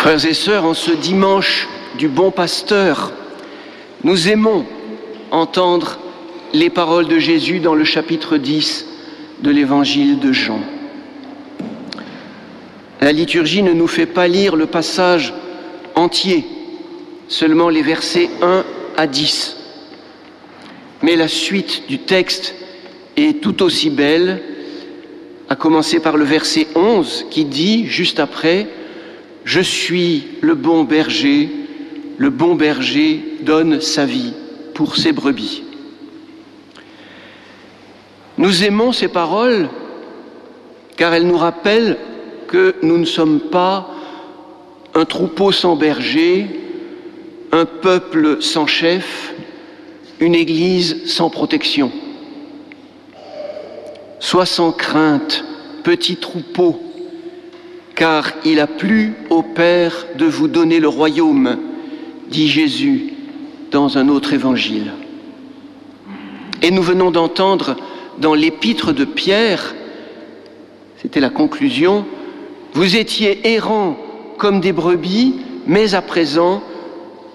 Frères et sœurs, en ce dimanche du bon pasteur, nous aimons entendre les paroles de Jésus dans le chapitre 10 de l'évangile de Jean. La liturgie ne nous fait pas lire le passage entier, seulement les versets 1 à 10. Mais la suite du texte est tout aussi belle, à commencer par le verset 11 qui dit juste après, Je suis le bon berger, le bon berger donne sa vie pour ses brebis. Nous aimons ces paroles car elles nous rappellent que nous ne sommes pas un troupeau sans berger, un peuple sans chef, une Église sans protection. Sois sans crainte, petit troupeau, car il a plu au Père de vous donner le royaume, dit Jésus dans un autre évangile. Et nous venons d'entendre dans l'épître de Pierre, c'était la conclusion, vous étiez errants comme des brebis, mais à présent,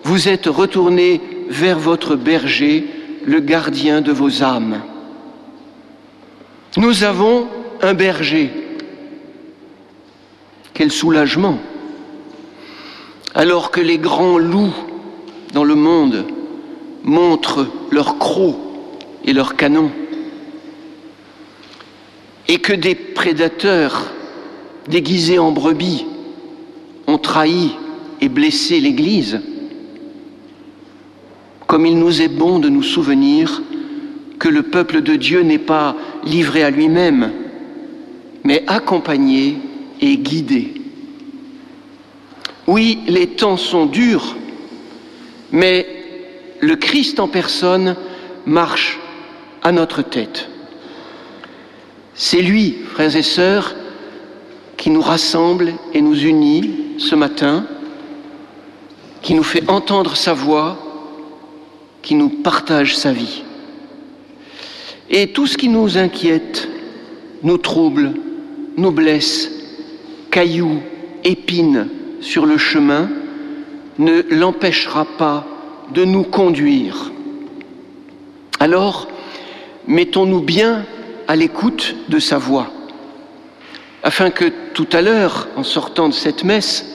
vous êtes retournés vers votre berger, le gardien de vos âmes. Nous avons un berger. Quel soulagement. Alors que les grands loups dans le monde montrent leurs crocs et leurs canons, et que des prédateurs déguisés en brebis ont trahi et blessé l'Église, comme il nous est bon de nous souvenir que le peuple de Dieu n'est pas livré à lui-même, mais accompagné et. Oui, les temps sont durs, mais le Christ en personne marche à notre tête. C'est lui, frères et sœurs, qui nous rassemble et nous unit ce matin, qui nous fait entendre sa voix, qui nous partage sa vie. Et tout ce qui nous inquiète, nous trouble, nous blesse, cailloux, épines sur le chemin, ne l'empêchera pas de nous conduire. Alors, mettons-nous bien à l'écoute de sa voix afin que tout à l'heure, en sortant de cette messe,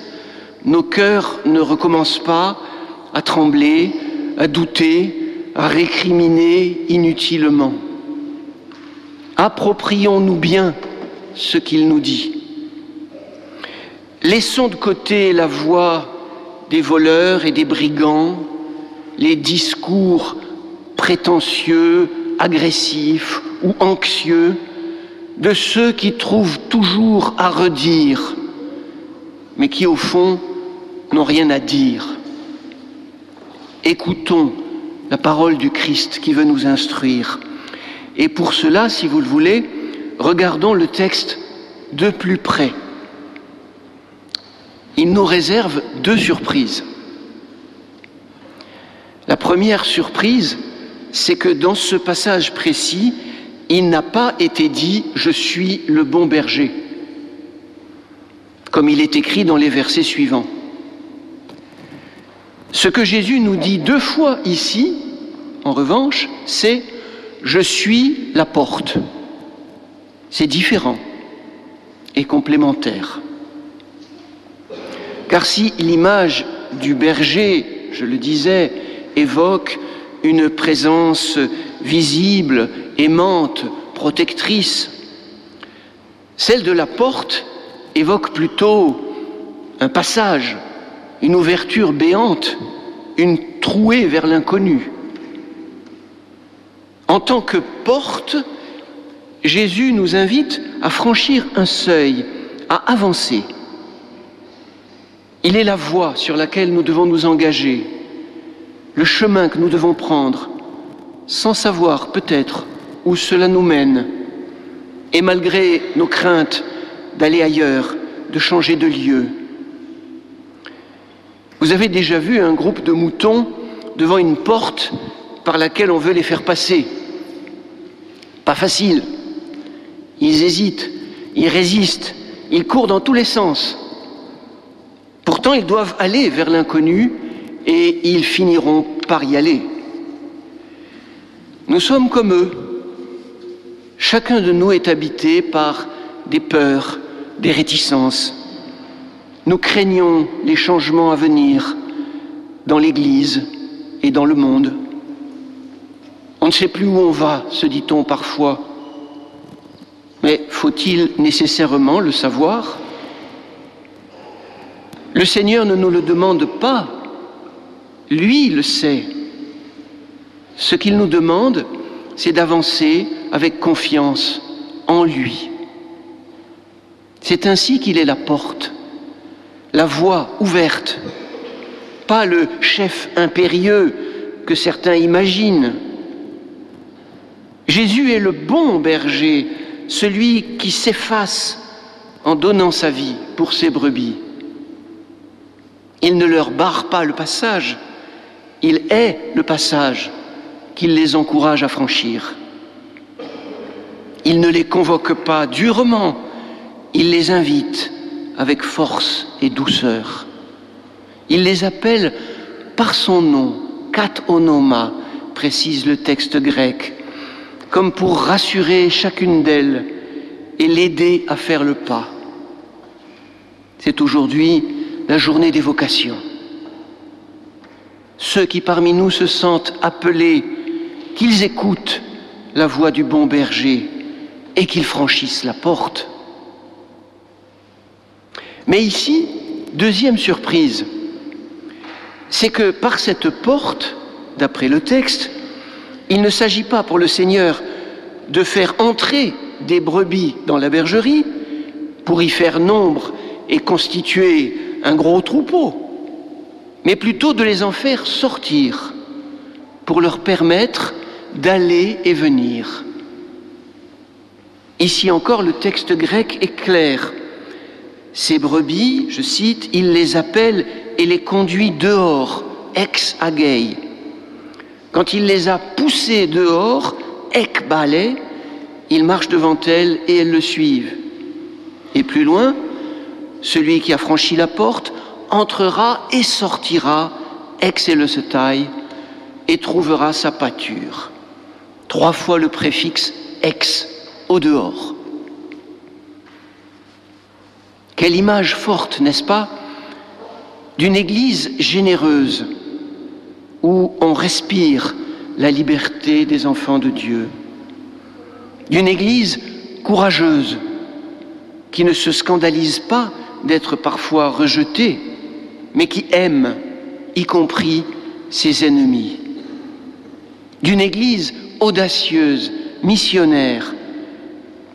nos cœurs ne recommencent pas à trembler, à douter, à récriminer inutilement. Approprions-nous bien ce qu'il nous dit. Laissons de côté la voix des voleurs et des brigands, les discours prétentieux, agressifs ou anxieux de ceux qui trouvent toujours à redire, mais qui au fond n'ont rien à dire. Écoutons la parole du Christ qui veut nous instruire. Et pour cela, si vous le voulez, regardons le texte de plus près. Il nous réserve deux surprises. La première surprise, c'est que dans ce passage précis, il n'a pas été dit Je suis le bon berger, comme il est écrit dans les versets suivants. Ce que Jésus nous dit deux fois ici, en revanche, c'est Je suis la porte. C'est différent et complémentaire. Car si l'image du berger, je le disais, évoque une présence visible, aimante, protectrice. Celle de la porte évoque plutôt un passage, une ouverture béante, une trouée vers l'inconnu. En tant que porte, Jésus nous invite à franchir un seuil, à avancer. Il est la voie sur laquelle nous devons nous engager, le chemin que nous devons prendre, sans savoir peut-être où cela nous mène, et malgré nos craintes d'aller ailleurs, de changer de lieu. Vous avez déjà vu un groupe de moutons devant une porte par laquelle on veut les faire passer. Pas facile. Ils hésitent, ils résistent, ils courent dans tous les sens. Pourtant, ils doivent aller vers l'inconnu et ils finiront par y aller. Nous sommes comme eux. Chacun de nous est habité par des peurs, des réticences. Nous craignons les changements à venir dans l'Église et dans le monde. On ne sait plus où on va, se dit-on parfois. Mais faut-il nécessairement le savoir? Le Seigneur ne nous le demande pas, lui le sait. Ce qu'il nous demande, c'est d'avancer avec confiance en lui. C'est ainsi qu'il est la porte, la voie ouverte, pas le chef impérieux que certains imaginent. Jésus est le bon berger, celui qui s'efface en donnant sa vie pour ses brebis. Il ne leur barre pas le passage, il est le passage qu'il les encourage à franchir. Il ne les convoque pas durement, il les invite avec force et douceur. Il les appelle par son nom, kat onoma, précise le texte grec, comme pour rassurer chacune d'elles et l'aider à faire le pas. C'est aujourd'hui la journée des vocations. Ceux qui parmi nous se sentent appelés, qu'ils écoutent la voix du bon berger et qu'ils franchissent la porte. Mais ici, deuxième surprise, c'est que par cette porte, d'après le texte, il ne s'agit pas pour le Seigneur de faire entrer des brebis dans la bergerie pour y faire nombre et constituer un gros troupeau, mais plutôt de les en faire sortir pour leur permettre d'aller et venir. Ici encore, le texte grec est clair. Ces brebis, je cite, il les appelle et les conduit dehors, ex agei, quand il les a poussées dehors, ekbalé, il marche devant elles et elles le suivent. Et plus loin, celui qui a franchi la porte entrera et sortira, ex taille, et trouvera sa pâture. Trois fois le préfixe ex, au dehors. Quelle image forte, n'est-ce pas, d'une Église généreuse où on respire la liberté des enfants de Dieu, d'une Église courageuse qui ne se scandalise pas d'être parfois rejetée, mais qui aime, y compris ses ennemis, d'une Église audacieuse, missionnaire,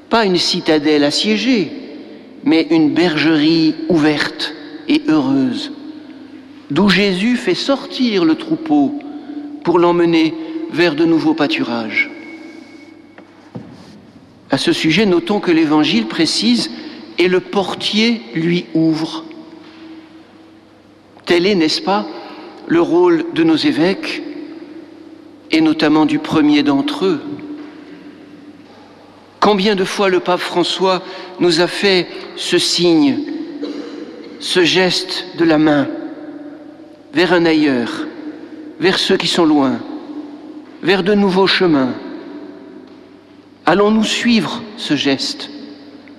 pas une citadelle assiégée, mais une bergerie ouverte et heureuse d'où Jésus fait sortir le troupeau pour l'emmener vers de nouveaux pâturages. À ce sujet, notons que l'Évangile précise et le portier lui ouvre. Tel est, n'est-ce pas, le rôle de nos évêques et notamment du premier d'entre eux. Combien de fois le pape François nous a fait ce signe, ce geste de la main vers un ailleurs, vers ceux qui sont loin, vers de nouveaux chemins. Allons-nous suivre ce geste?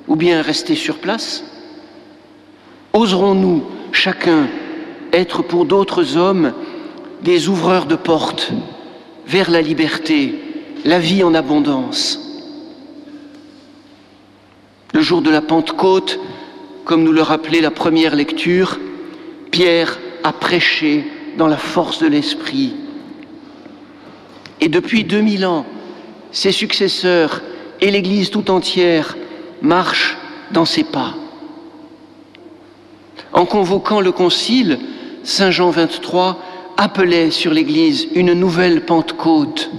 Ou bien rester sur place Oserons-nous, chacun, être pour d'autres hommes des ouvreurs de portes vers la liberté, la vie en abondance? Le jour de la Pentecôte, comme nous le rappelait la première lecture, Pierre à prêcher dans la force de l'Esprit. Et depuis 2000 ans, ses successeurs et l'Église tout entière marchent dans ses pas. En convoquant le Concile, Saint Jean 23 appelait sur l'Église une nouvelle Pentecôte.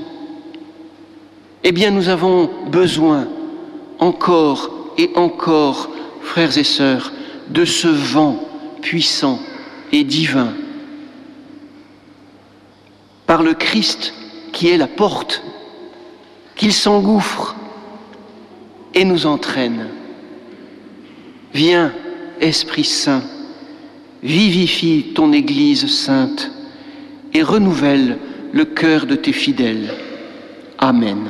Eh bien, nous avons besoin encore et encore, frères et sœurs, de ce vent puissant et divin par le Christ qui est la porte, qu'il s'engouffre et nous entraîne. Viens, Esprit Saint, vivifie ton Église sainte et renouvelle le cœur de tes fidèles. Amen.